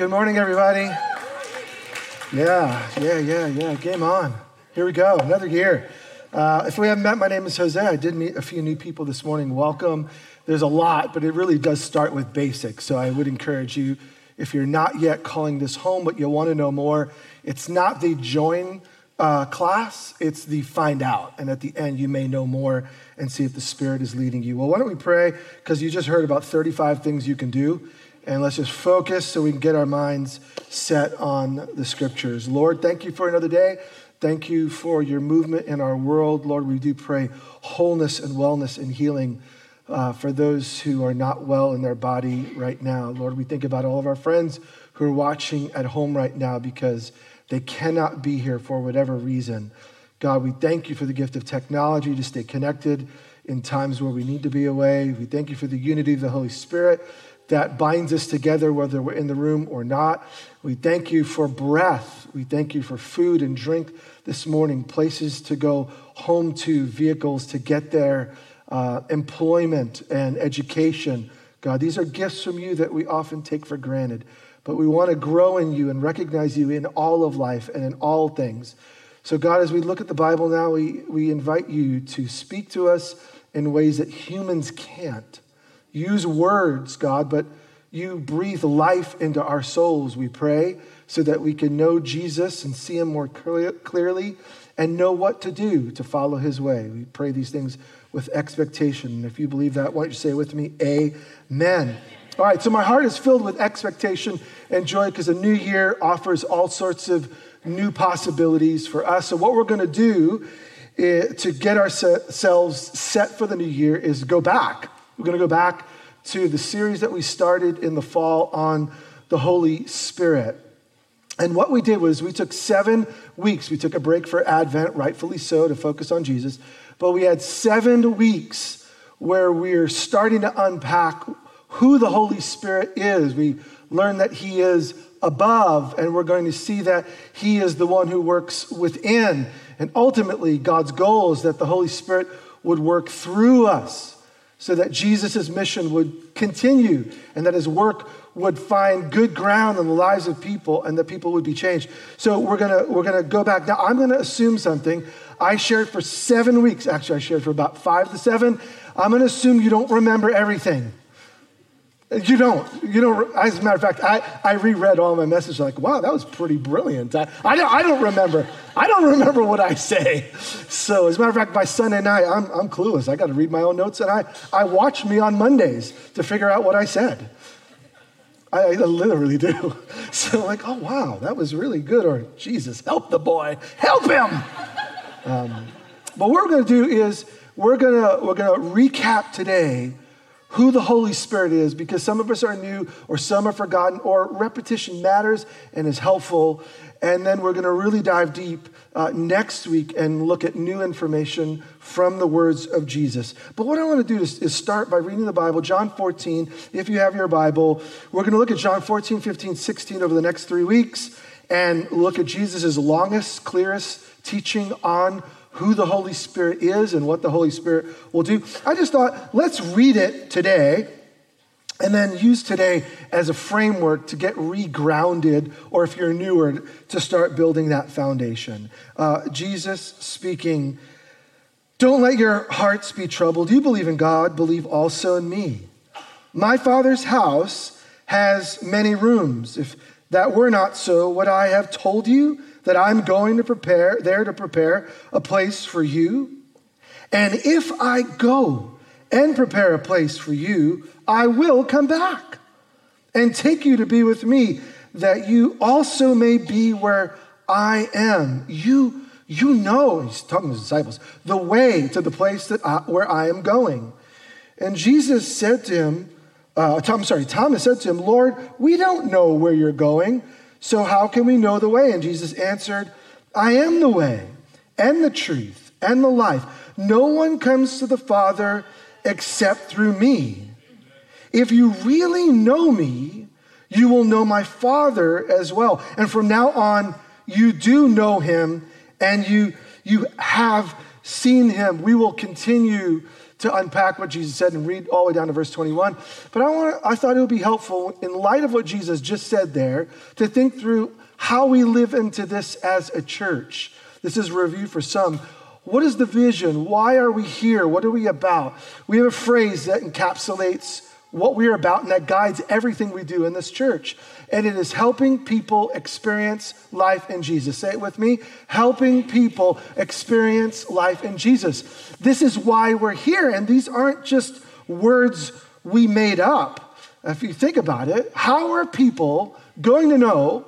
Good morning, everybody. Yeah, yeah, yeah, yeah. Game on. Here we go. Another year. Uh, if we haven't met, my name is Jose. I did meet a few new people this morning. Welcome. There's a lot, but it really does start with basics. So I would encourage you, if you're not yet calling this home, but you want to know more, it's not the join uh, class, it's the find out. And at the end, you may know more and see if the Spirit is leading you. Well, why don't we pray? Because you just heard about 35 things you can do. And let's just focus so we can get our minds set on the scriptures. Lord, thank you for another day. Thank you for your movement in our world. Lord, we do pray wholeness and wellness and healing uh, for those who are not well in their body right now. Lord, we think about all of our friends who are watching at home right now because they cannot be here for whatever reason. God, we thank you for the gift of technology to stay connected in times where we need to be away. We thank you for the unity of the Holy Spirit that binds us together, whether we're in the room or not. We thank you for breath. We thank you for food and drink this morning, places to go home to, vehicles to get there, uh, employment and education. God, these are gifts from you that we often take for granted but we want to grow in you and recognize you in all of life and in all things. So, God, as we look at the Bible now, we, we invite you to speak to us in ways that humans can't. Use words, God, but you breathe life into our souls, we pray, so that we can know Jesus and see him more clear, clearly and know what to do to follow his way. We pray these things with expectation. And if you believe that, why don't you say with me, Amen. All right, so my heart is filled with expectation and joy because a new year offers all sorts of new possibilities for us. So, what we're going to do is, to get ourselves set for the new year is go back. We're going to go back to the series that we started in the fall on the Holy Spirit. And what we did was we took seven weeks. We took a break for Advent, rightfully so, to focus on Jesus. But we had seven weeks where we're starting to unpack who the Holy Spirit is. We learn that He is above, and we're going to see that He is the one who works within. And ultimately, God's goal is that the Holy Spirit would work through us so that Jesus' mission would continue and that his work would find good ground in the lives of people and that people would be changed. So we're gonna we're gonna go back. Now I'm gonna assume something. I shared for seven weeks. Actually, I shared for about five to seven. I'm gonna assume you don't remember everything. You don't. You don't. As a matter of fact, I, I reread all my messages like, wow, that was pretty brilliant. I, I, don't, I don't remember. I don't remember what I say. So, as a matter of fact, by Sunday night, I'm, I'm clueless. I got to read my own notes, and I, I watch me on Mondays to figure out what I said. I, I literally do. So, like, oh, wow, that was really good. Or, Jesus, help the boy, help him. Um, but what we're going to do is we're going to we're going to recap today who the Holy Spirit is because some of us are new or some are forgotten or repetition matters and is helpful. And then we're going to really dive deep uh, next week and look at new information from the words of Jesus. But what I want to do is, is start by reading the Bible, John 14. If you have your Bible, we're going to look at John 14, 15, 16 over the next three weeks and look at Jesus' longest, clearest teaching on who the Holy Spirit is and what the Holy Spirit will do. I just thought, let's read it today and then use today as a framework to get regrounded, or if you're newer, to start building that foundation. Uh, Jesus speaking, Don't let your hearts be troubled. You believe in God, believe also in me. My Father's house has many rooms. If that were not so, would I have told you? That I'm going to prepare, there to prepare a place for you. And if I go and prepare a place for you, I will come back and take you to be with me, that you also may be where I am. You, you know, he's talking to his disciples, the way to the place that I, where I am going. And Jesus said to him, uh, I'm sorry, Thomas said to him, Lord, we don't know where you're going. So how can we know the way? And Jesus answered, I am the way and the truth and the life. No one comes to the Father except through me. If you really know me, you will know my Father as well. And from now on, you do know him and you, you have seen him. We will continue to unpack what Jesus said and read all the way down to verse 21. But I, want I thought it would be helpful, in light of what Jesus just said there, to think through how we live into this as a church. This is a review for some. What is the vision? Why are we here? What are we about? We have a phrase that encapsulates what we are about and that guides everything we do in this church. And it is helping people experience life in Jesus. Say it with me helping people experience life in Jesus. This is why we're here. And these aren't just words we made up. If you think about it, how are people going to know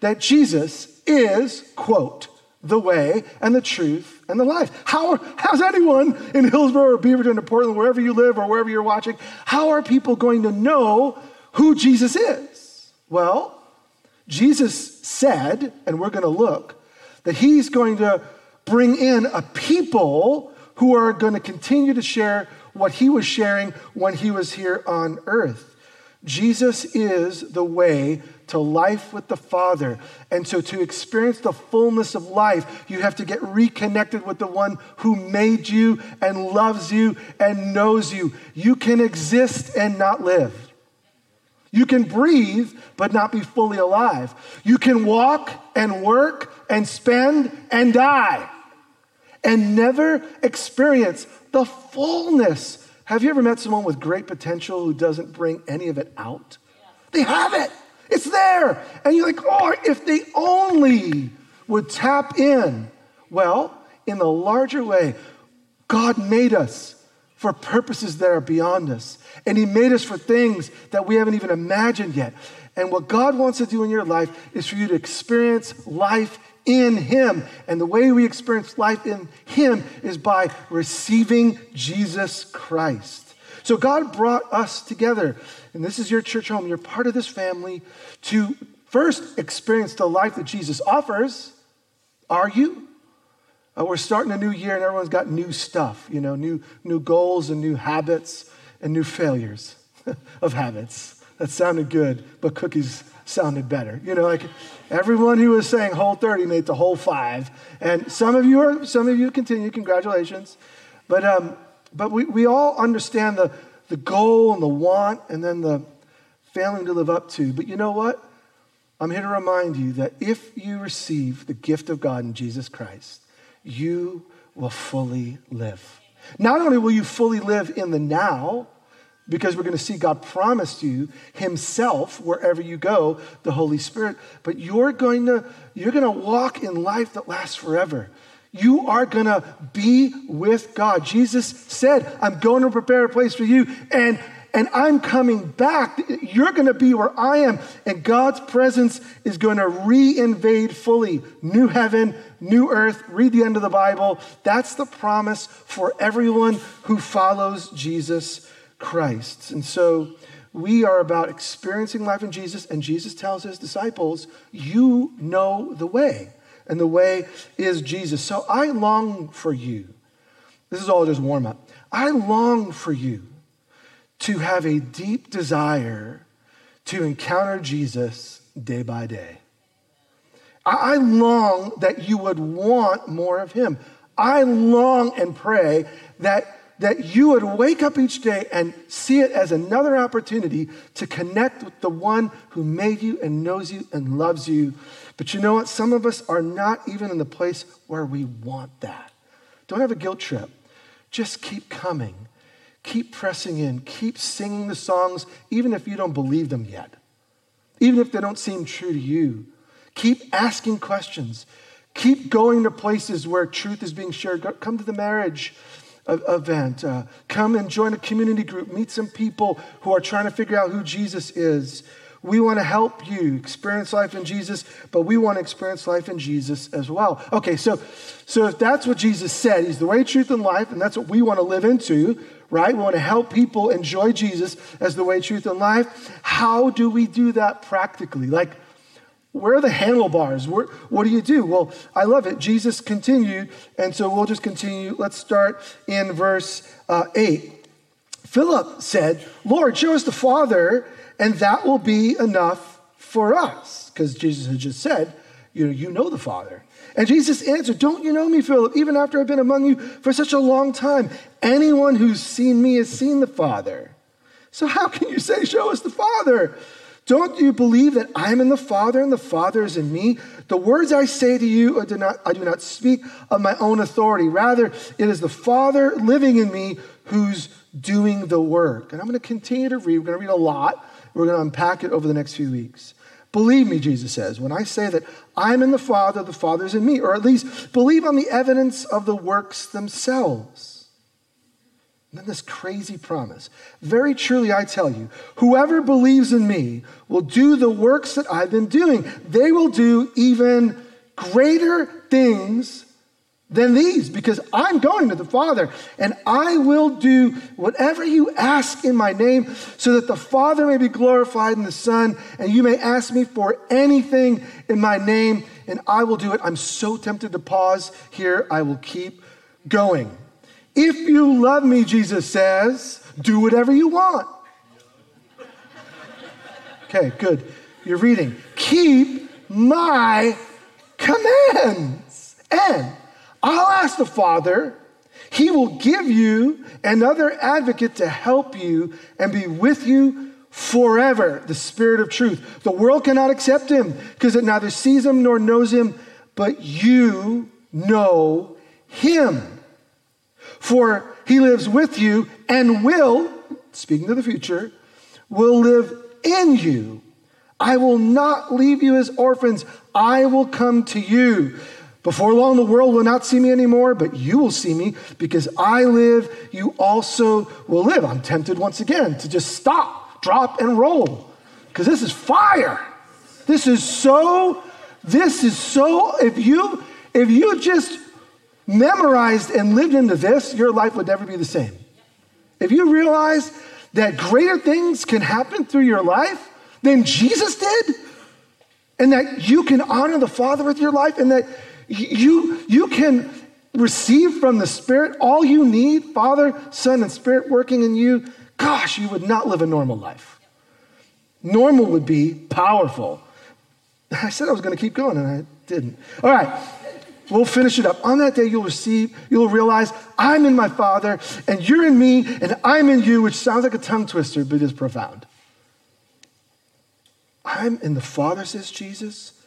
that Jesus is, quote, the way and the truth and the life. How, how's anyone in Hillsboro or Beaverton or Portland, wherever you live or wherever you're watching, how are people going to know who Jesus is? Well, Jesus said, and we're going to look, that he's going to bring in a people who are going to continue to share what he was sharing when he was here on earth. Jesus is the way to life with the Father. And so, to experience the fullness of life, you have to get reconnected with the one who made you and loves you and knows you. You can exist and not live. You can breathe, but not be fully alive. You can walk and work and spend and die and never experience the fullness. Have you ever met someone with great potential who doesn't bring any of it out? They have it. It's there. And you're like, oh, if they only would tap in. Well, in the larger way, God made us for purposes that are beyond us. And He made us for things that we haven't even imagined yet. And what God wants to do in your life is for you to experience life in Him. And the way we experience life in Him is by receiving Jesus Christ. So God brought us together, and this is your church home. You're part of this family to first experience the life that Jesus offers. Are you? Uh, we're starting a new year, and everyone's got new stuff, you know, new, new goals and new habits and new failures of habits. That sounded good, but cookies sounded better. You know, like everyone who was saying whole 30 made the whole five. And some of you are, some of you continue, congratulations. But um, but we, we all understand the, the goal and the want and then the failing to live up to. But you know what? I'm here to remind you that if you receive the gift of God in Jesus Christ, you will fully live. Not only will you fully live in the now, because we're going to see God promised you himself wherever you go, the Holy Spirit, but you're going to you're going to walk in life that lasts forever. You are going to be with God. Jesus said, I'm going to prepare a place for you, and, and I'm coming back. You're going to be where I am, and God's presence is going to reinvade fully. New heaven, new earth. Read the end of the Bible. That's the promise for everyone who follows Jesus Christ. And so, we are about experiencing life in Jesus, and Jesus tells his disciples, You know the way and the way is Jesus. So I long for you. This is all just warm up. I long for you to have a deep desire to encounter Jesus day by day. I long that you would want more of him. I long and pray that that you would wake up each day and see it as another opportunity to connect with the one who made you and knows you and loves you. But you know what? Some of us are not even in the place where we want that. Don't have a guilt trip. Just keep coming. Keep pressing in. Keep singing the songs, even if you don't believe them yet, even if they don't seem true to you. Keep asking questions. Keep going to places where truth is being shared. Come to the marriage event. Uh, come and join a community group. Meet some people who are trying to figure out who Jesus is. We want to help you experience life in Jesus, but we want to experience life in Jesus as well. Okay, so, so if that's what Jesus said, He's the way, truth, and life, and that's what we want to live into, right? We want to help people enjoy Jesus as the way, truth, and life. How do we do that practically? Like, where are the handlebars? Where, what do you do? Well, I love it. Jesus continued, and so we'll just continue. Let's start in verse uh, 8. Philip said, Lord, show us the Father, and that will be enough for us. Because Jesus had just said, you know, you know the Father. And Jesus answered, Don't you know me, Philip, even after I've been among you for such a long time? Anyone who's seen me has seen the Father. So how can you say, Show us the Father? Don't you believe that I'm in the Father and the Father is in me? The words I say to you, I do, not, I do not speak of my own authority. Rather, it is the Father living in me who's doing the work. And I'm going to continue to read. We're going to read a lot. We're going to unpack it over the next few weeks. Believe me, Jesus says, when I say that I'm in the Father, the Father's in me, or at least believe on the evidence of the works themselves. And then this crazy promise. Very truly, I tell you, whoever believes in me will do the works that I've been doing. They will do even greater things than these because I'm going to the Father and I will do whatever you ask in my name so that the Father may be glorified in the Son and you may ask me for anything in my name and I will do it. I'm so tempted to pause here. I will keep going. If you love me, Jesus says, do whatever you want. Okay, good. You're reading. Keep my commands. And I'll ask the Father, he will give you another advocate to help you and be with you forever, the Spirit of truth. The world cannot accept him because it neither sees him nor knows him, but you know him. For he lives with you and will, speaking to the future, will live in you. I will not leave you as orphans. I will come to you. Before long, the world will not see me anymore, but you will see me because I live, you also will live. I'm tempted once again to just stop, drop, and roll because this is fire. This is so, this is so, if you, if you just memorized and lived into this, your life would never be the same. If you realize that greater things can happen through your life than Jesus did, and that you can honor the Father with your life, and that you, you can receive from the Spirit all you need, Father, Son, and Spirit working in you, gosh, you would not live a normal life. Normal would be powerful. I said I was going to keep going, and I didn't. All right. We'll finish it up. On that day, you'll receive, you'll realize I'm in my Father, and you're in me, and I'm in you, which sounds like a tongue twister, but is profound. I'm in the Father, says Jesus.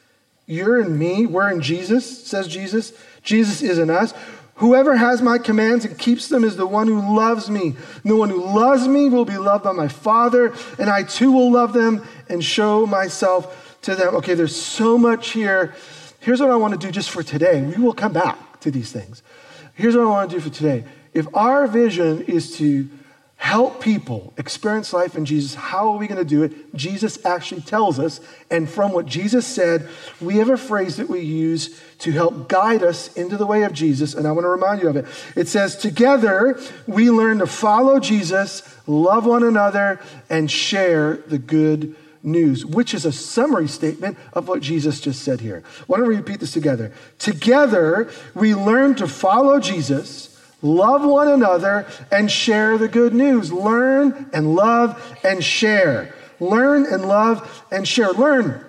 You're in me. We're in Jesus, says Jesus. Jesus is in us. Whoever has my commands and keeps them is the one who loves me. And the one who loves me will be loved by my Father, and I too will love them and show myself to them. Okay, there's so much here Here's what I want to do just for today. We will come back to these things. Here's what I want to do for today. If our vision is to help people experience life in Jesus, how are we going to do it? Jesus actually tells us. And from what Jesus said, we have a phrase that we use to help guide us into the way of Jesus. And I want to remind you of it. It says, Together we learn to follow Jesus, love one another, and share the good news, which is a summary statement of what Jesus just said here. Why don't we repeat this together? Together, we learn to follow Jesus, love one another, and share the good news. Learn and love and share. Learn and love and share. Learn.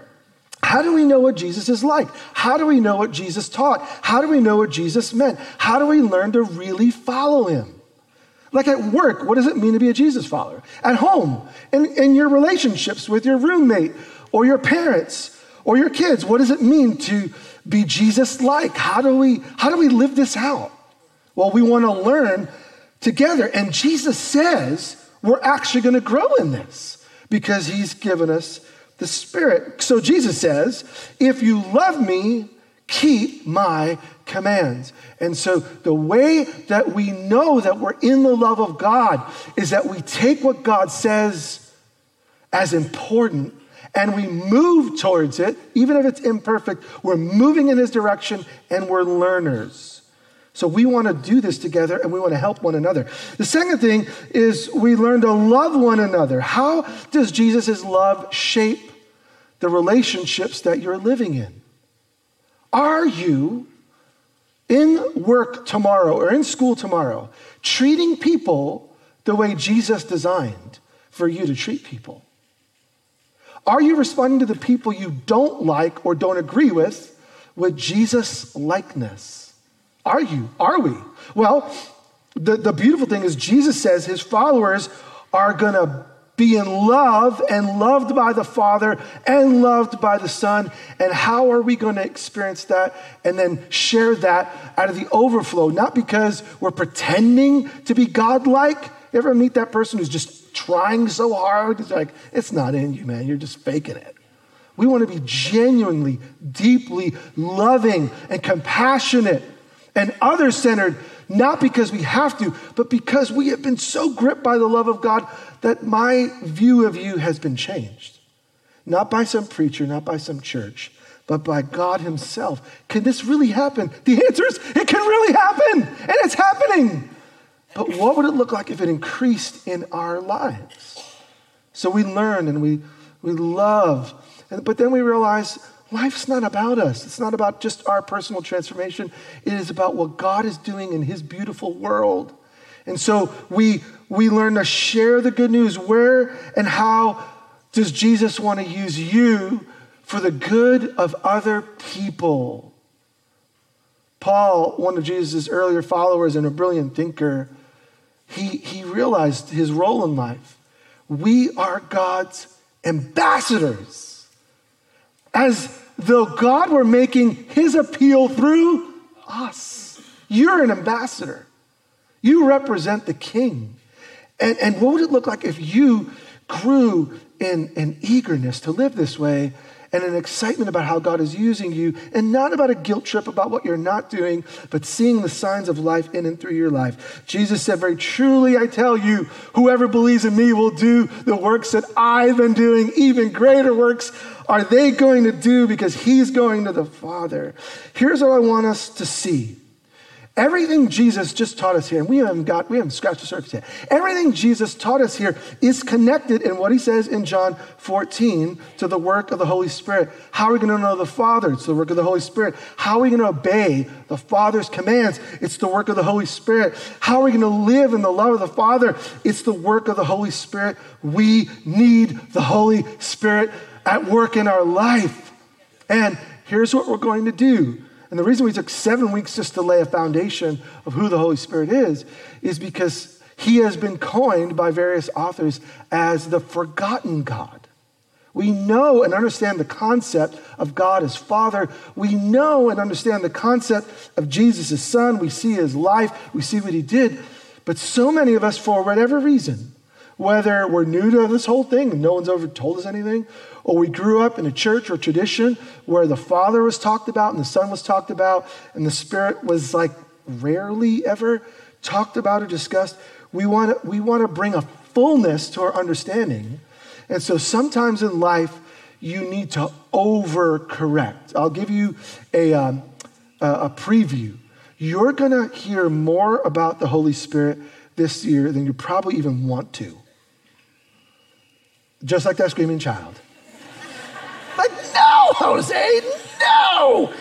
How do we know what Jesus is like? How do we know what Jesus taught? How do we know what Jesus meant? How do we learn to really follow him? Like at work, what does it mean to be a Jesus follower? At home, in, in your relationships with your roommate or your parents or your kids, what does it mean to be Jesus like? How do we how do we live this out? Well, we want to learn together. And Jesus says we're actually going to grow in this because he's given us the Spirit. So Jesus says, if you love me, keep my commands. And so the way that we know that we're in the love of God is that we take what God says as important and we move towards it, even if it's imperfect. We're moving in His direction and we're learners. So we want to do this together and we want to help one another. The second thing is we learn to love one another. How does Jesus' love shape the relationships that you're living in? Are you in work tomorrow or in school tomorrow treating people the way Jesus designed for you to treat people? Are you responding to the people you don't like or don't agree with with Jesus' likeness? Are you? Are we? Well, the, the beautiful thing is, Jesus says his followers are going to be in love and loved by the Father and loved by the Son. And how are we going to experience that and then share that out of the overflow? Not because we're pretending to be godlike. You ever meet that person who's just trying so hard? It's like, it's not in you, man. You're just faking it. We want to be genuinely, deeply loving and compassionate and other centered not because we have to, but because we have been so gripped by the love of God that my view of you has been changed. Not by some preacher, not by some church, but by God Himself. Can this really happen? The answer is it can really happen, and it's happening. But what would it look like if it increased in our lives? So we learn and we, we love, but then we realize Life's not about us. It's not about just our personal transformation. It is about what God is doing in His beautiful world. And so we, we learn to share the good news. Where and how does Jesus want to use you for the good of other people? Paul, one of Jesus' earlier followers and a brilliant thinker, he, he realized his role in life. We are God's ambassadors. As though God were making his appeal through us. You're an ambassador. You represent the king. And, and what would it look like if you grew in an eagerness to live this way and an excitement about how God is using you, and not about a guilt trip about what you're not doing, but seeing the signs of life in and through your life. Jesus said, Very truly, I tell you, whoever believes in me will do the works that I've been doing, even greater works are they going to do because he's going to the Father? Here's what I want us to see. Everything Jesus just taught us here, and we haven't got, we haven't scratched the surface yet. Everything Jesus taught us here is connected in what he says in John 14 to the work of the Holy Spirit. How are we going to know the Father? It's the work of the Holy Spirit. How are we going to obey the Father's commands? It's the work of the Holy Spirit. How are we going to live in the love of the Father? It's the work of the Holy Spirit. We need the Holy Spirit at work in our life. And here's what we're going to do. And the reason we took seven weeks just to lay a foundation of who the Holy Spirit is, is because he has been coined by various authors as the forgotten God. We know and understand the concept of God as Father. We know and understand the concept of Jesus as Son. We see his life, we see what he did. But so many of us, for whatever reason, whether we're new to this whole thing and no one's ever told us anything, or we grew up in a church or tradition where the Father was talked about and the Son was talked about and the Spirit was like rarely ever talked about or discussed. We want to, we want to bring a fullness to our understanding. And so sometimes in life, you need to overcorrect. I'll give you a, um, a preview. You're going to hear more about the Holy Spirit this year than you probably even want to. Just like that screaming child. Like, no, Jose, no.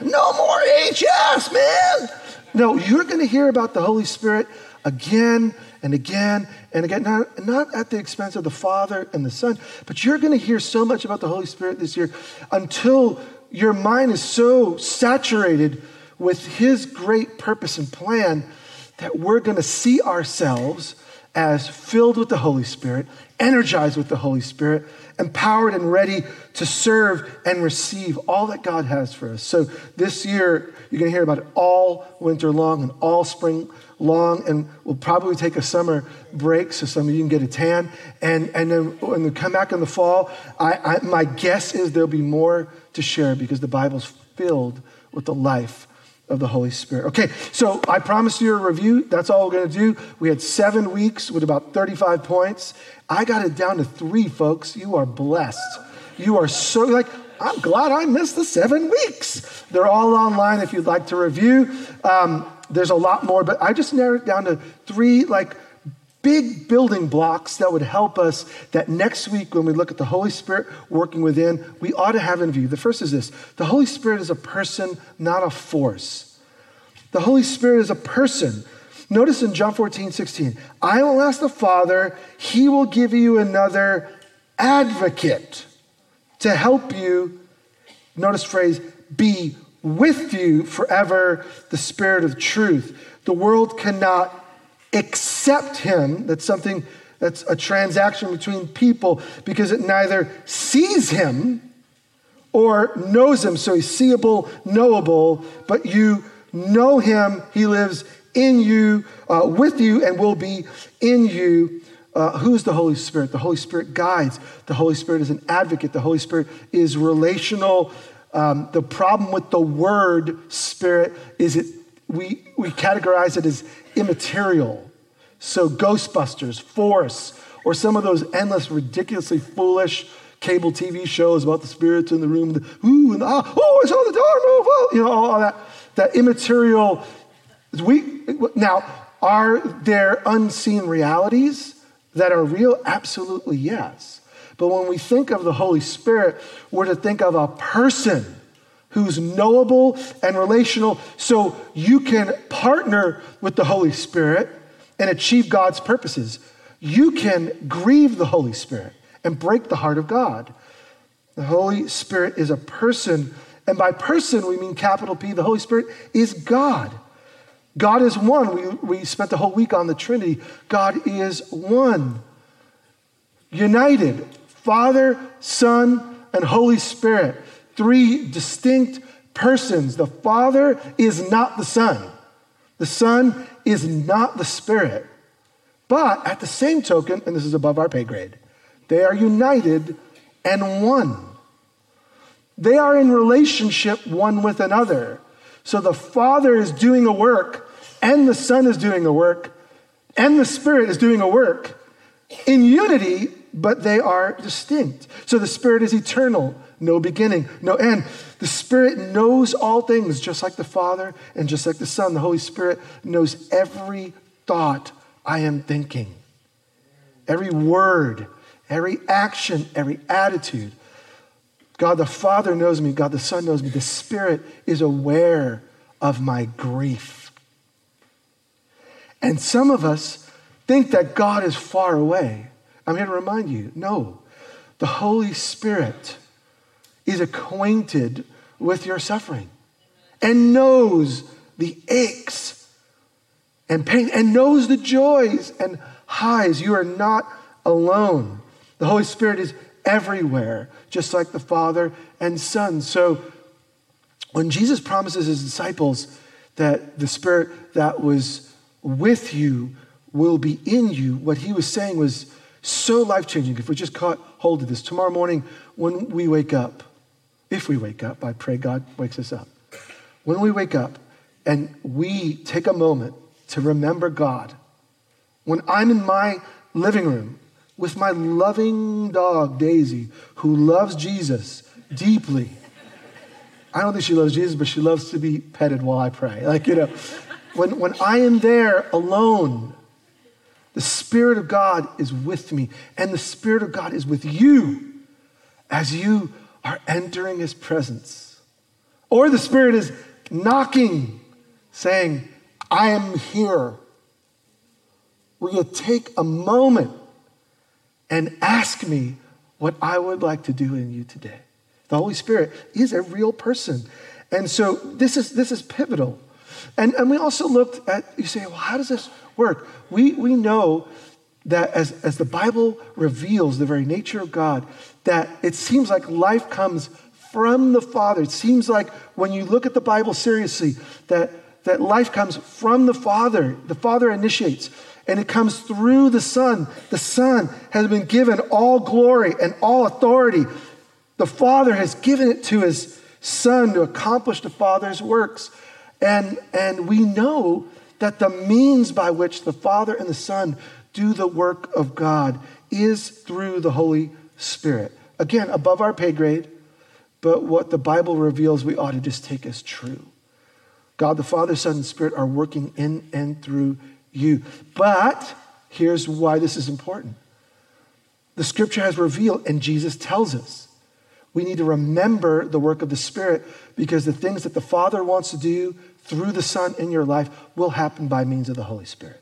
No more HS, man. No, you're going to hear about the Holy Spirit again and again and again, not, not at the expense of the Father and the Son, but you're going to hear so much about the Holy Spirit this year until your mind is so saturated with His great purpose and plan that we're going to see ourselves as filled with the Holy Spirit, energized with the Holy Spirit, empowered and ready to serve and receive all that God has for us. So this year, you're going to hear about it all winter long and all spring long, and we'll probably take a summer break so some of you can get a tan. And, and then when we come back in the fall, I, I, my guess is there'll be more to share because the Bible's filled with the life of the Holy Spirit. Okay, so I promised you a review. That's all we're going to do. We had seven weeks with about 35 points. I got it down to three, folks. You are blessed. You are so, like, I'm glad I missed the seven weeks. They're all online if you'd like to review. Um, there's a lot more, but I just narrowed it down to three, like, big building blocks that would help us that next week when we look at the Holy Spirit working within, we ought to have in view. The first is this the Holy Spirit is a person, not a force. The Holy Spirit is a person. Notice in John 14, 16, I will ask the Father, he will give you another advocate to help you, notice phrase, be with you forever the Spirit of truth. The world cannot accept him. That's something that's a transaction between people because it neither sees him or knows him. So he's seeable, knowable, but you know him. He lives in you, uh, with you, and will be in you. Uh, who's the Holy Spirit? The Holy Spirit guides. The Holy Spirit is an advocate. The Holy Spirit is relational. Um, the problem with the word spirit is it we, we categorize it as immaterial. So Ghostbusters, Force, or some of those endless, ridiculously foolish cable TV shows about the spirits in the room, the, ooh, and the, ah, oh, I saw the door move, oh, you know, all that, that immaterial. We, now, are there unseen realities that are real? Absolutely, yes. But when we think of the Holy Spirit, we're to think of a person who's knowable and relational so you can partner with the Holy Spirit and achieve God's purposes. You can grieve the Holy Spirit and break the heart of God. The Holy Spirit is a person, and by person we mean capital P. The Holy Spirit is God. God is one. We, we spent the whole week on the Trinity. God is one, united Father, Son, and Holy Spirit. Three distinct persons. The Father is not the Son, the Son is not the Spirit. But at the same token, and this is above our pay grade, they are united and one. They are in relationship one with another. So the Father is doing a work, and the Son is doing a work, and the Spirit is doing a work in unity, but they are distinct. So the Spirit is eternal, no beginning, no end. The Spirit knows all things, just like the Father and just like the Son. The Holy Spirit knows every thought I am thinking, every word every action, every attitude. God the Father knows me, God the Son knows me. The Spirit is aware of my grief. And some of us think that God is far away. I'm here to remind you no, the Holy Spirit is acquainted with your suffering and knows the aches and pain and knows the joys and highs. You are not alone. The Holy Spirit is everywhere, just like the Father and Son. So when Jesus promises his disciples that the Spirit that was with you will be in you, what he was saying was so life changing. If we just caught hold of this tomorrow morning when we wake up, if we wake up, I pray God wakes us up. When we wake up and we take a moment to remember God, when I'm in my living room with my loving dog, Daisy, who loves Jesus deeply. I don't think she loves Jesus, but she loves to be petted while I pray. Like, you know, when, when I am there alone, the Spirit of God is with me, and the Spirit of God is with you as you are entering His presence. Or the Spirit is knocking, saying, I am here. Will you take a moment and ask me what I would like to do in you today. The Holy Spirit is a real person. And so this is, this is pivotal. And, and we also looked at, you say, well, how does this work? We, we know that as, as the Bible reveals the very nature of God, that it seems like life comes from the Father. It seems like when you look at the Bible seriously, that, that life comes from the Father. The Father initiates and it comes through the Son. The Son has been given all glory and all authority. The Father has given it to his Son to accomplish the Father's works. And, and we know that the means by which the Father and the Son do the work of God is through the Holy Spirit. Again, above our pay grade, but what the Bible reveals we ought to just take as true. God the Father, Son, and Spirit are working in and through you. But here's why this is important the scripture has revealed, and Jesus tells us, we need to remember the work of the Spirit because the things that the Father wants to do through the Son in your life will happen by means of the Holy Spirit.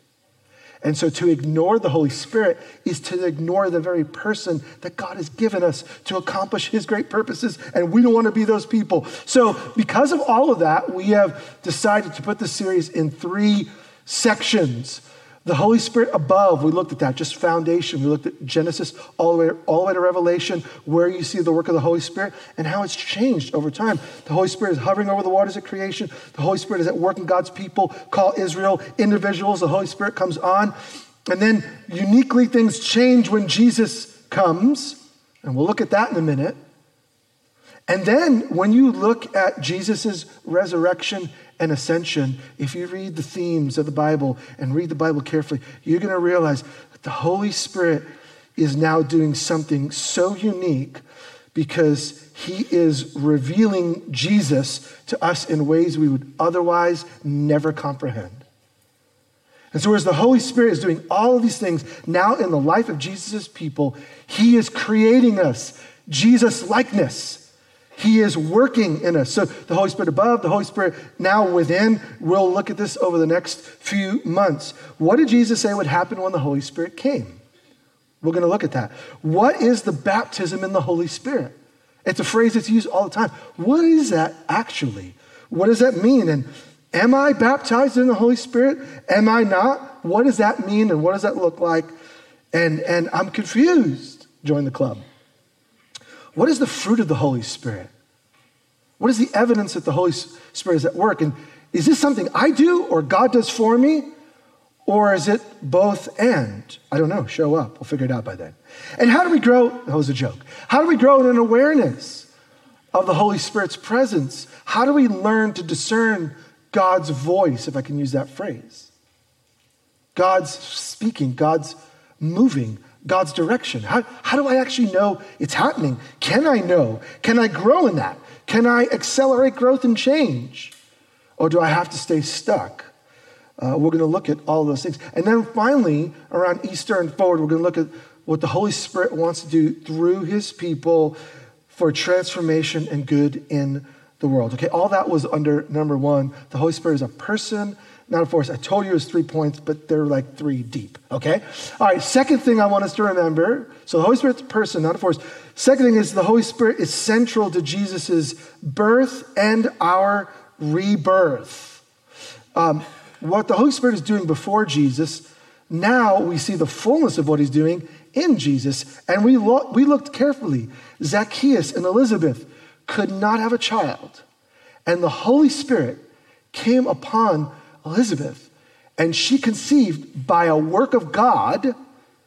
And so to ignore the Holy Spirit is to ignore the very person that God has given us to accomplish his great purposes. And we don't want to be those people. So, because of all of that, we have decided to put the series in three sections. The Holy Spirit above, we looked at that, just foundation. We looked at Genesis all the way, all the way to Revelation, where you see the work of the Holy Spirit and how it's changed over time. The Holy Spirit is hovering over the waters of creation. The Holy Spirit is at work in God's people, call Israel individuals. The Holy Spirit comes on. And then uniquely, things change when Jesus comes. And we'll look at that in a minute. And then when you look at Jesus' resurrection and ascension, if you read the themes of the Bible and read the Bible carefully, you're going to realize that the Holy Spirit is now doing something so unique because he is revealing Jesus to us in ways we would otherwise never comprehend. And so, as the Holy Spirit is doing all of these things now in the life of Jesus' people, he is creating us Jesus likeness. He is working in us. So the Holy Spirit above, the Holy Spirit now within. We'll look at this over the next few months. What did Jesus say would happen when the Holy Spirit came? We're going to look at that. What is the baptism in the Holy Spirit? It's a phrase that's used all the time. What is that actually? What does that mean? And am I baptized in the Holy Spirit? Am I not? What does that mean and what does that look like? And, and I'm confused. Join the club. What is the fruit of the Holy Spirit? What is the evidence that the Holy Spirit is at work? And is this something I do or God does for me? Or is it both and? I don't know. Show up. We'll figure it out by then. And how do we grow? That was a joke. How do we grow in an awareness of the Holy Spirit's presence? How do we learn to discern God's voice, if I can use that phrase? God's speaking, God's moving, God's direction? How, how do I actually know it's happening? Can I know? Can I grow in that? Can I accelerate growth and change? Or do I have to stay stuck? Uh, we're going to look at all those things. And then finally, around Easter and forward, we're going to look at what the Holy Spirit wants to do through his people for transformation and good in the world. Okay, all that was under number one. The Holy Spirit is a person not a force. I told you it was three points, but they're like three deep, okay? All right, second thing I want us to remember so the Holy Spirit's a person, not a force. Second thing is the Holy Spirit is central to Jesus' birth and our rebirth. Um, what the Holy Spirit is doing before Jesus, now we see the fullness of what he's doing in Jesus. And we, lo- we looked carefully. Zacchaeus and Elizabeth could not have a child. And the Holy Spirit came upon Elizabeth, and she conceived by a work of God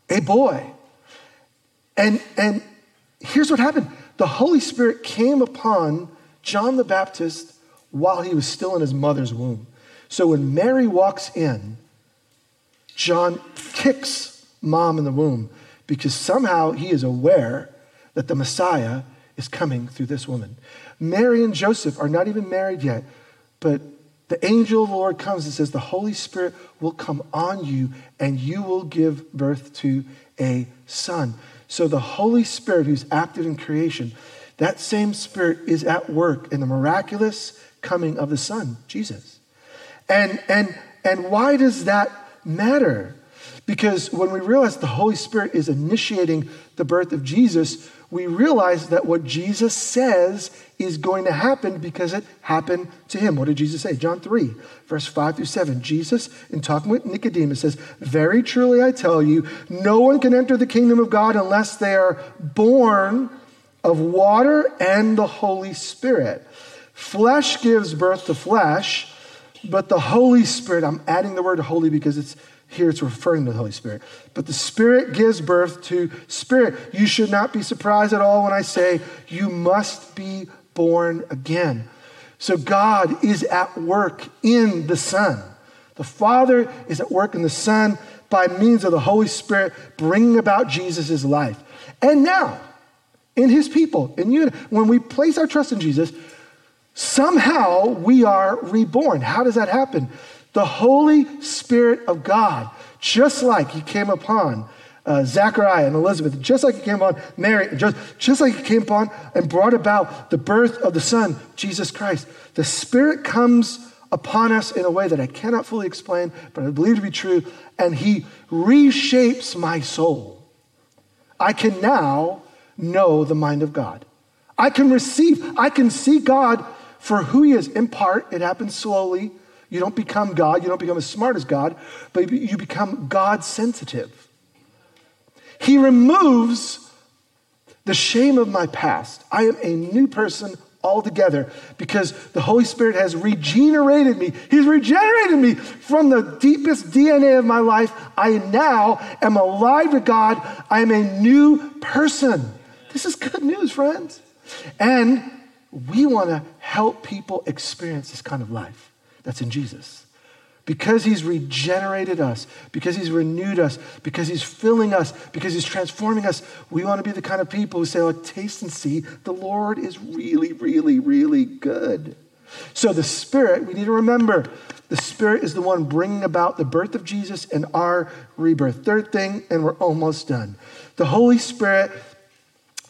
a boy. And, and here's what happened the Holy Spirit came upon John the Baptist while he was still in his mother's womb. So when Mary walks in, John kicks mom in the womb because somehow he is aware that the Messiah is coming through this woman. Mary and Joseph are not even married yet, but the angel of the Lord comes and says, The Holy Spirit will come on you and you will give birth to a son. So the Holy Spirit, who's active in creation, that same Spirit is at work in the miraculous coming of the Son, Jesus. And, and, and why does that matter? Because when we realize the Holy Spirit is initiating the birth of Jesus, we realize that what Jesus says is going to happen because it happened to him. What did Jesus say? John 3, verse 5 through 7. Jesus, in talking with Nicodemus, says, Very truly I tell you, no one can enter the kingdom of God unless they are born of water and the Holy Spirit. Flesh gives birth to flesh, but the Holy Spirit, I'm adding the word holy because it's here it's referring to the Holy Spirit. But the Spirit gives birth to spirit. You should not be surprised at all when I say you must be born again. So God is at work in the Son. The Father is at work in the Son by means of the Holy Spirit bringing about Jesus' life. And now, in his people, in you, when we place our trust in Jesus, somehow we are reborn. How does that happen? The Holy Spirit of God, just like he came upon uh, Zachariah and Elizabeth, just like he came upon Mary, just, just like he came upon and brought about the birth of the Son, Jesus Christ. The Spirit comes upon us in a way that I cannot fully explain, but I believe to be true, and He reshapes my soul. I can now know the mind of God. I can receive, I can see God for who He is. In part, it happens slowly. You don't become God, you don't become as smart as God, but you become God sensitive. He removes the shame of my past. I am a new person altogether because the Holy Spirit has regenerated me. He's regenerated me from the deepest DNA of my life. I now am alive to God. I am a new person. This is good news, friends. And we want to help people experience this kind of life that's in Jesus. Because he's regenerated us, because he's renewed us, because he's filling us, because he's transforming us, we want to be the kind of people who say, like, taste and see, the Lord is really, really, really good. So the Spirit, we need to remember, the Spirit is the one bringing about the birth of Jesus and our rebirth. Third thing, and we're almost done. The Holy Spirit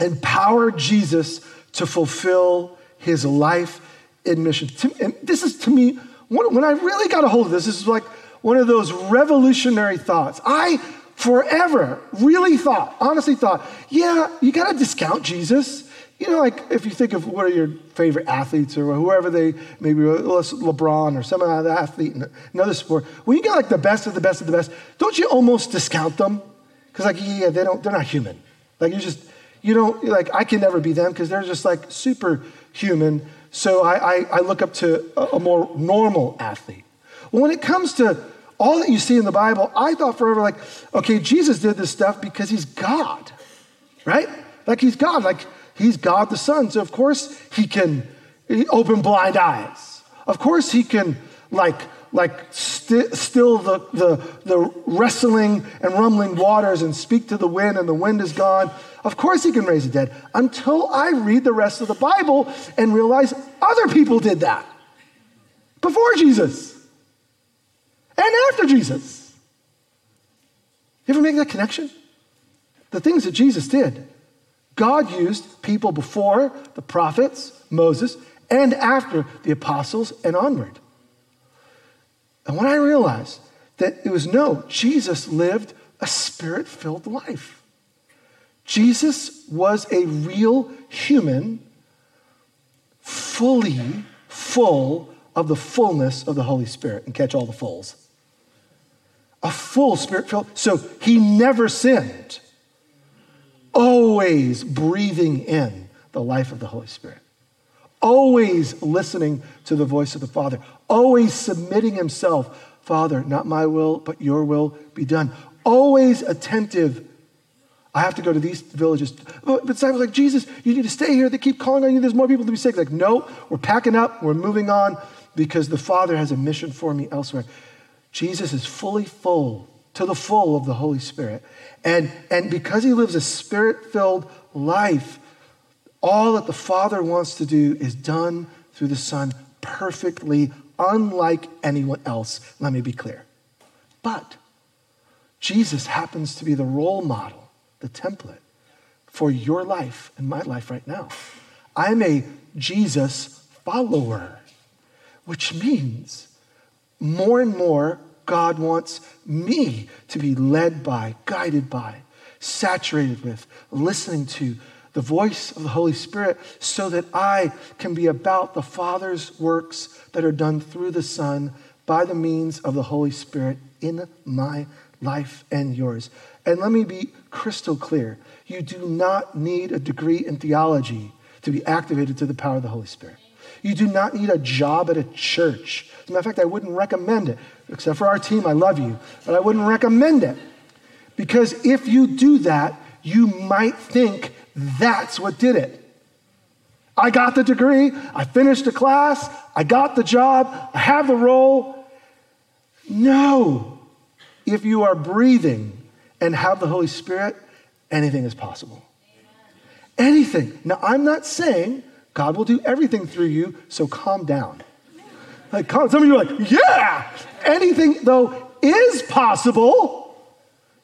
empowered Jesus to fulfill his life in mission. And this is to me, when I really got a hold of this, this is like one of those revolutionary thoughts. I forever really thought, honestly thought, yeah, you got to discount Jesus. You know, like if you think of what are your favorite athletes or whoever they, maybe uh, LeBron or some other athlete in another sport, when you get like the best of the best of the best, don't you almost discount them? Because like, yeah, they don't, they're not human. Like you just, you don't, like, I can never be them because they're just like superhuman. So I, I, I look up to a, a more normal athlete. Well, when it comes to all that you see in the Bible, I thought forever, like, okay, Jesus did this stuff because he's God, right? Like he's God, like he's God the Son. So of course he can open blind eyes. Of course he can, like, like st- still the, the, the wrestling and rumbling waters and speak to the wind and the wind is gone. Of course he can raise the dead until I read the rest of the Bible and realize other people did that before Jesus and after Jesus. You ever make that connection? The things that Jesus did, God used people before the prophets, Moses, and after the apostles and onward. And when I realized that it was no, Jesus lived a spirit filled life. Jesus was a real human, fully full of the fullness of the Holy Spirit. And catch all the fulls. A full spirit filled. So he never sinned, always breathing in the life of the Holy Spirit always listening to the voice of the Father, always submitting himself. Father, not my will, but your will be done. Always attentive. I have to go to these villages. Uh, but disciples like, Jesus, you need to stay here. They keep calling on you. There's more people to be sick. Like, no, we're packing up. We're moving on because the Father has a mission for me elsewhere. Jesus is fully full, to the full of the Holy Spirit. And, and because he lives a spirit filled life, all that the Father wants to do is done through the Son perfectly, unlike anyone else. Let me be clear. But Jesus happens to be the role model, the template for your life and my life right now. I'm a Jesus follower, which means more and more God wants me to be led by, guided by, saturated with, listening to, the voice of the Holy Spirit, so that I can be about the Father's works that are done through the Son by the means of the Holy Spirit in my life and yours. And let me be crystal clear you do not need a degree in theology to be activated to the power of the Holy Spirit. You do not need a job at a church. As a matter of fact, I wouldn't recommend it, except for our team. I love you, but I wouldn't recommend it. Because if you do that, you might think that's what did it. I got the degree, I finished the class, I got the job, I have the role. No. If you are breathing and have the Holy Spirit, anything is possible. Anything. Now, I'm not saying God will do everything through you, so calm down. Like, some of you are like, yeah! Anything, though, is possible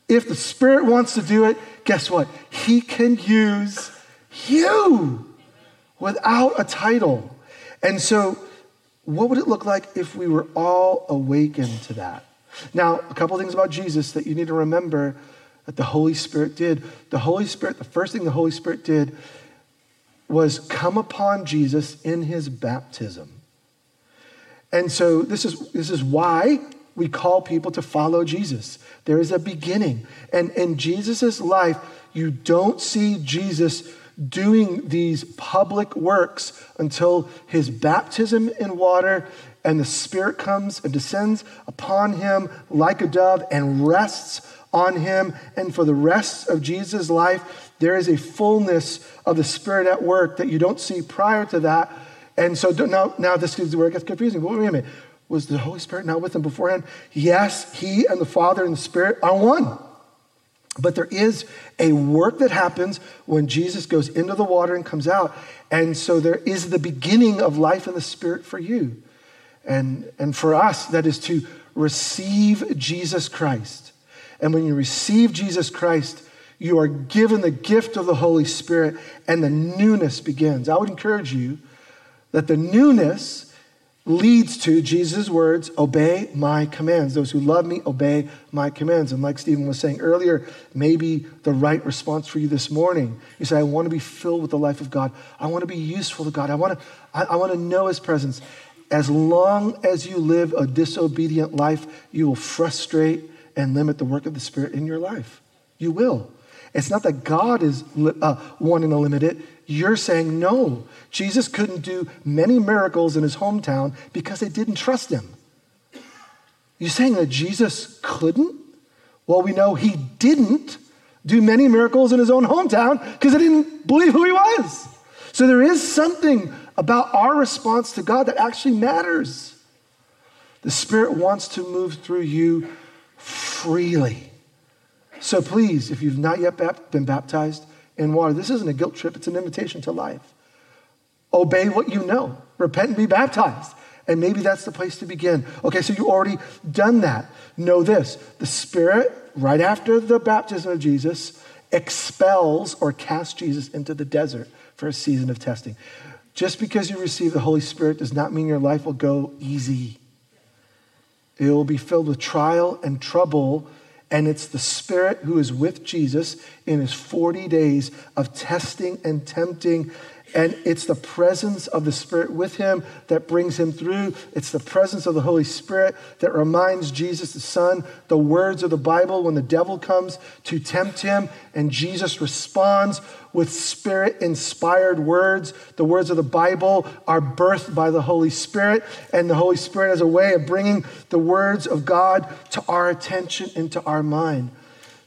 if the Spirit wants to do it guess what? He can use you without a title. And so what would it look like if we were all awakened to that? Now, a couple things about Jesus that you need to remember that the Holy Spirit did. The Holy Spirit, the first thing the Holy Spirit did was come upon Jesus in his baptism. And so this is, this is why we call people to follow Jesus. There is a beginning. And in Jesus' life, you don't see Jesus doing these public works until his baptism in water and the Spirit comes and descends upon him like a dove and rests on him. And for the rest of Jesus' life, there is a fullness of the Spirit at work that you don't see prior to that. And so now, now this is where it gets confusing. Wait a minute. Was the Holy Spirit not with him beforehand? Yes, he and the Father and the Spirit are one. But there is a work that happens when Jesus goes into the water and comes out. And so there is the beginning of life in the Spirit for you. And, and for us, that is to receive Jesus Christ. And when you receive Jesus Christ, you are given the gift of the Holy Spirit and the newness begins. I would encourage you that the newness leads to Jesus' words obey my commands. Those who love me, obey my commands. And like Stephen was saying earlier, maybe the right response for you this morning. You say, I want to be filled with the life of God. I want to be useful to God. I want to, I, I want to know his presence. As long as you live a disobedient life, you will frustrate and limit the work of the Spirit in your life. You will. It's not that God is uh, wanting to limit it. You're saying no. Jesus couldn't do many miracles in his hometown because they didn't trust him. You're saying that Jesus couldn't? Well, we know he didn't do many miracles in his own hometown because they didn't believe who he was. So there is something about our response to God that actually matters. The Spirit wants to move through you freely. So please, if you've not yet been baptized in water, this isn't a guilt trip, it's an invitation to life. Obey what you know, repent and be baptized. And maybe that's the place to begin. Okay, so you already done that. Know this the Spirit, right after the baptism of Jesus, expels or casts Jesus into the desert for a season of testing. Just because you receive the Holy Spirit does not mean your life will go easy. It will be filled with trial and trouble and it's the Spirit who is with Jesus in his 40 days of testing and tempting and it's the presence of the Spirit with him that brings him through. It's the presence of the Holy Spirit that reminds Jesus, the Son, the words of the Bible when the devil comes to tempt him. And Jesus responds with Spirit inspired words. The words of the Bible are birthed by the Holy Spirit. And the Holy Spirit has a way of bringing the words of God to our attention and to our mind.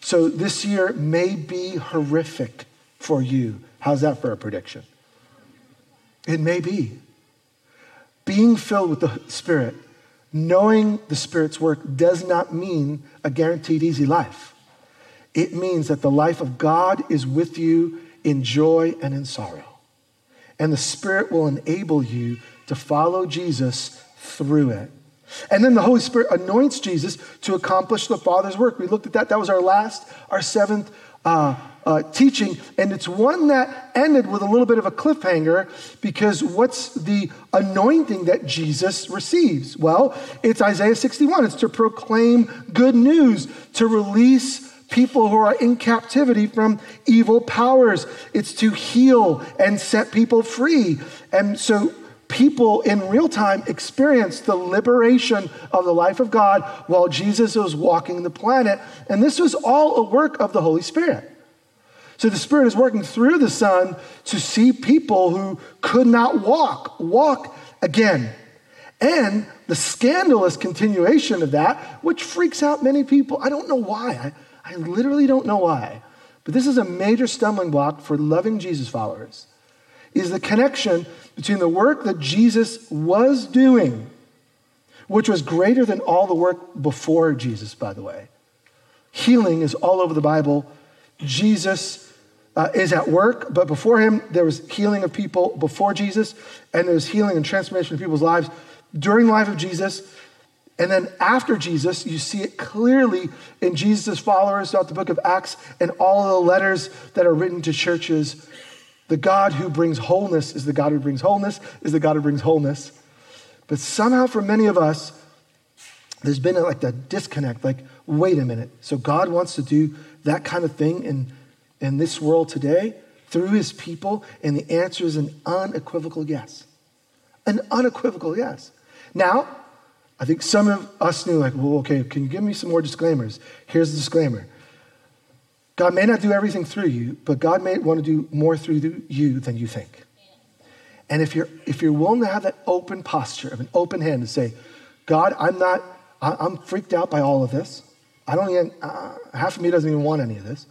So this year may be horrific for you. How's that for a prediction? It may be. Being filled with the Spirit, knowing the Spirit's work, does not mean a guaranteed easy life. It means that the life of God is with you in joy and in sorrow. And the Spirit will enable you to follow Jesus through it. And then the Holy Spirit anoints Jesus to accomplish the Father's work. We looked at that. That was our last, our seventh uh, uh, teaching, and it's one that ended with a little bit of a cliffhanger because what's the anointing that Jesus receives? Well, it's Isaiah 61. It's to proclaim good news, to release people who are in captivity from evil powers. It's to heal and set people free. And so people in real time experience the liberation of the life of God while Jesus was walking the planet. And this was all a work of the Holy Spirit. So the Spirit is working through the Son to see people who could not walk, walk again. And the scandalous continuation of that, which freaks out many people. I don't know why. I, I literally don't know why. But this is a major stumbling block for loving Jesus followers. Is the connection between the work that Jesus was doing, which was greater than all the work before Jesus, by the way. Healing is all over the Bible. Jesus uh, is at work, but before him, there was healing of people before Jesus, and there was healing and transformation of people's lives during the life of Jesus. And then after Jesus, you see it clearly in Jesus' followers throughout the book of Acts and all the letters that are written to churches. The God who brings wholeness is the God who brings wholeness, is the God who brings wholeness. But somehow, for many of us, there's been like a disconnect. Like, wait a minute. So God wants to do that kind of thing in, in this world today through his people? And the answer is an unequivocal yes. An unequivocal yes. Now, I think some of us knew, like, well, okay, can you give me some more disclaimers? Here's the disclaimer God may not do everything through you, but God may want to do more through you than you think. And if you're, if you're willing to have that open posture of an open hand to say, God, I'm not, I'm freaked out by all of this. I don't even, uh, half of me doesn't even want any of this.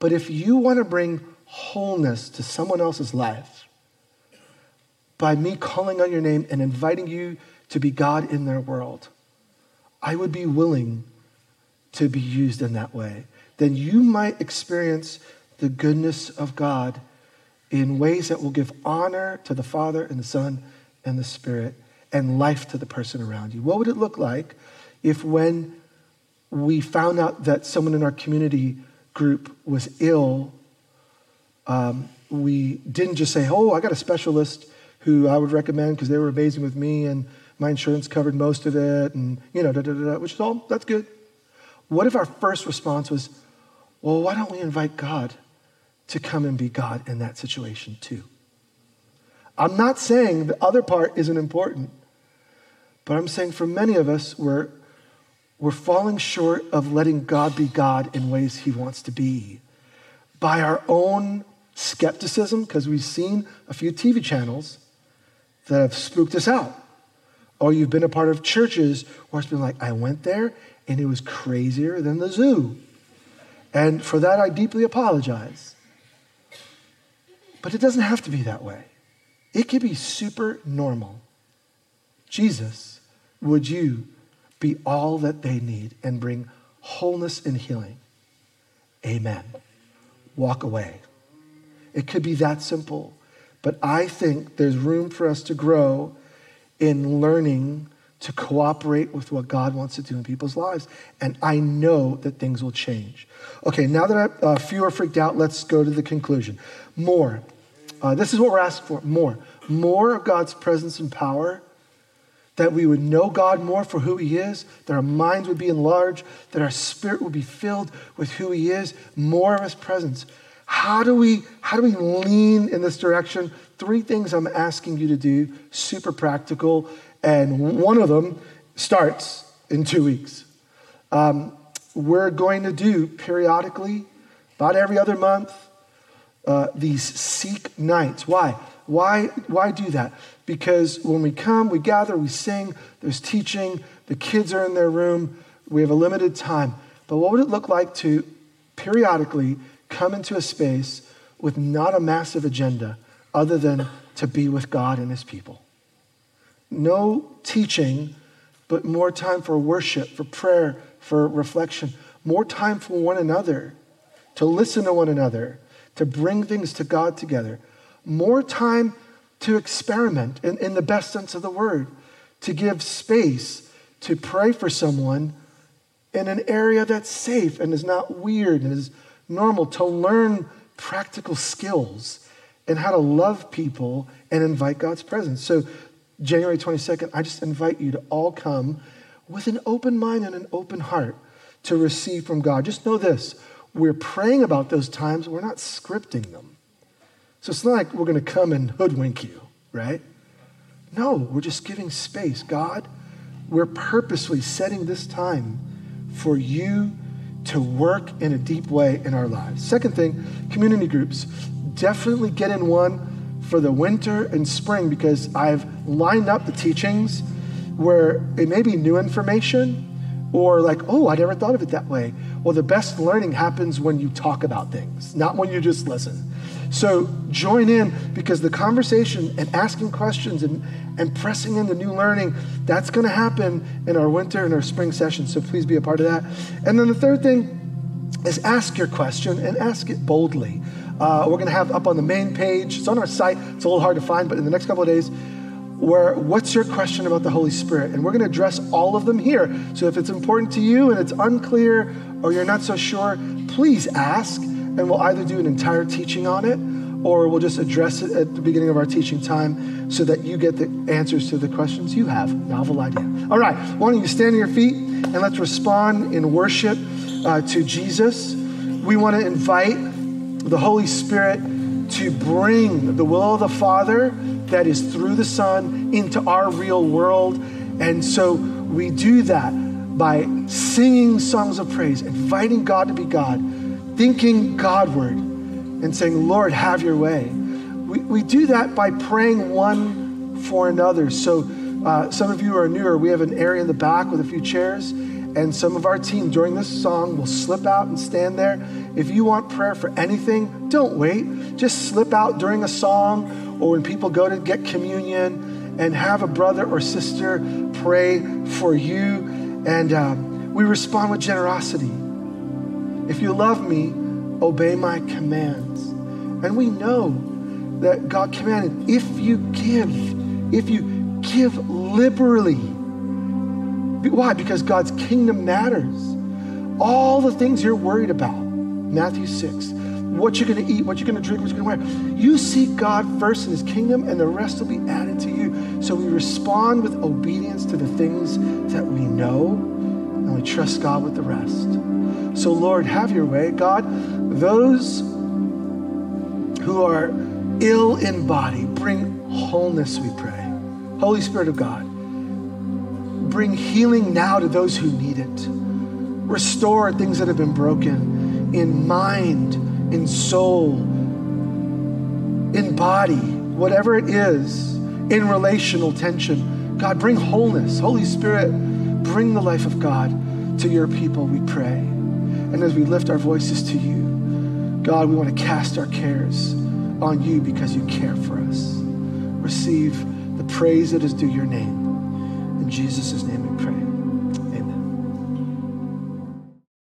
But if you want to bring wholeness to someone else's life by me calling on your name and inviting you to be God in their world, I would be willing to be used in that way. Then you might experience the goodness of God in ways that will give honor to the Father and the Son and the Spirit and life to the person around you. What would it look like if, when we found out that someone in our community group was ill, um, we didn't just say, Oh, I got a specialist who I would recommend because they were amazing with me and my insurance covered most of it, and you know, da, da, da, which is all, that's good. What if our first response was, Well, why don't we invite God to come and be God in that situation too. I'm not saying the other part isn't important, but I'm saying for many of us, we're, we're falling short of letting God be God in ways He wants to be by our own skepticism, because we've seen a few TV channels that have spooked us out. Or you've been a part of churches where it's been like, I went there and it was crazier than the zoo. And for that, I deeply apologize. But it doesn't have to be that way. It can be super normal. Jesus, would you be all that they need and bring wholeness and healing? Amen. Walk away. It could be that simple. But I think there's room for us to grow in learning to cooperate with what God wants to do in people's lives. And I know that things will change. Okay, now that I, uh, few are freaked out, let's go to the conclusion. More. Uh, this is what we're asking for more. More of God's presence and power, that we would know God more for who He is, that our minds would be enlarged, that our spirit would be filled with who He is, more of His presence. How do we, how do we lean in this direction? Three things I'm asking you to do, super practical, and one of them starts in two weeks. Um, we're going to do periodically, about every other month, uh, these seek nights. Why? Why, why do that? Because when we come, we gather, we sing, there's teaching, the kids are in their room, we have a limited time. But what would it look like to periodically come into a space with not a massive agenda other than to be with God and His people? No teaching, but more time for worship, for prayer, for reflection, more time for one another, to listen to one another, to bring things to God together, more time to experiment in, in the best sense of the word, to give space to pray for someone in an area that's safe and is not weird and is normal, to learn practical skills and how to love people and invite God's presence. So, January 22nd, I just invite you to all come with an open mind and an open heart to receive from God. Just know this we're praying about those times, we're not scripting them. So it's not like we're going to come and hoodwink you, right? No, we're just giving space. God, we're purposely setting this time for you to work in a deep way in our lives. Second thing, community groups. Definitely get in one for the winter and spring because I've lined up the teachings where it may be new information or like, oh, I never thought of it that way. Well, the best learning happens when you talk about things, not when you just listen. So join in because the conversation and asking questions and, and pressing into new learning, that's going to happen in our winter and our spring sessions. So please be a part of that. And then the third thing is ask your question and ask it boldly. Uh, we're going to have up on the main page, it's on our site, it's a little hard to find, but in the next couple of days, where what's your question about the Holy Spirit? And we're going to address all of them here. So if it's important to you and it's unclear or you're not so sure, please ask, and we'll either do an entire teaching on it or we'll just address it at the beginning of our teaching time so that you get the answers to the questions you have. Novel idea. All right, why don't you stand on your feet and let's respond in worship uh, to Jesus. We want to invite the Holy Spirit to bring the will of the Father that is through the Son into our real world. And so we do that by singing songs of praise, inviting God to be God, thinking Godward, and saying, Lord, have your way. We, we do that by praying one for another. So, uh, some of you are newer. We have an area in the back with a few chairs, and some of our team during this song will slip out and stand there. If you want prayer for anything, don't wait. Just slip out during a song or when people go to get communion and have a brother or sister pray for you. And um, we respond with generosity. If you love me, obey my commands. And we know that God commanded if you give, if you give liberally. Why? Because God's kingdom matters. All the things you're worried about, Matthew 6, what you're going to eat, what you're going to drink, what you're going to wear. You seek God first in his kingdom, and the rest will be added to you. So we respond with obedience to the things that we know, and we trust God with the rest. So, Lord, have your way. God, those who are ill in body, bring wholeness, we pray. Holy Spirit of God, bring healing now to those who need it. Restore things that have been broken in mind, in soul, in body, whatever it is, in relational tension. God, bring wholeness. Holy Spirit, bring the life of God to your people, we pray. And as we lift our voices to you, God, we want to cast our cares on you because you care for us. Receive the praise that is due your name. In Jesus' name.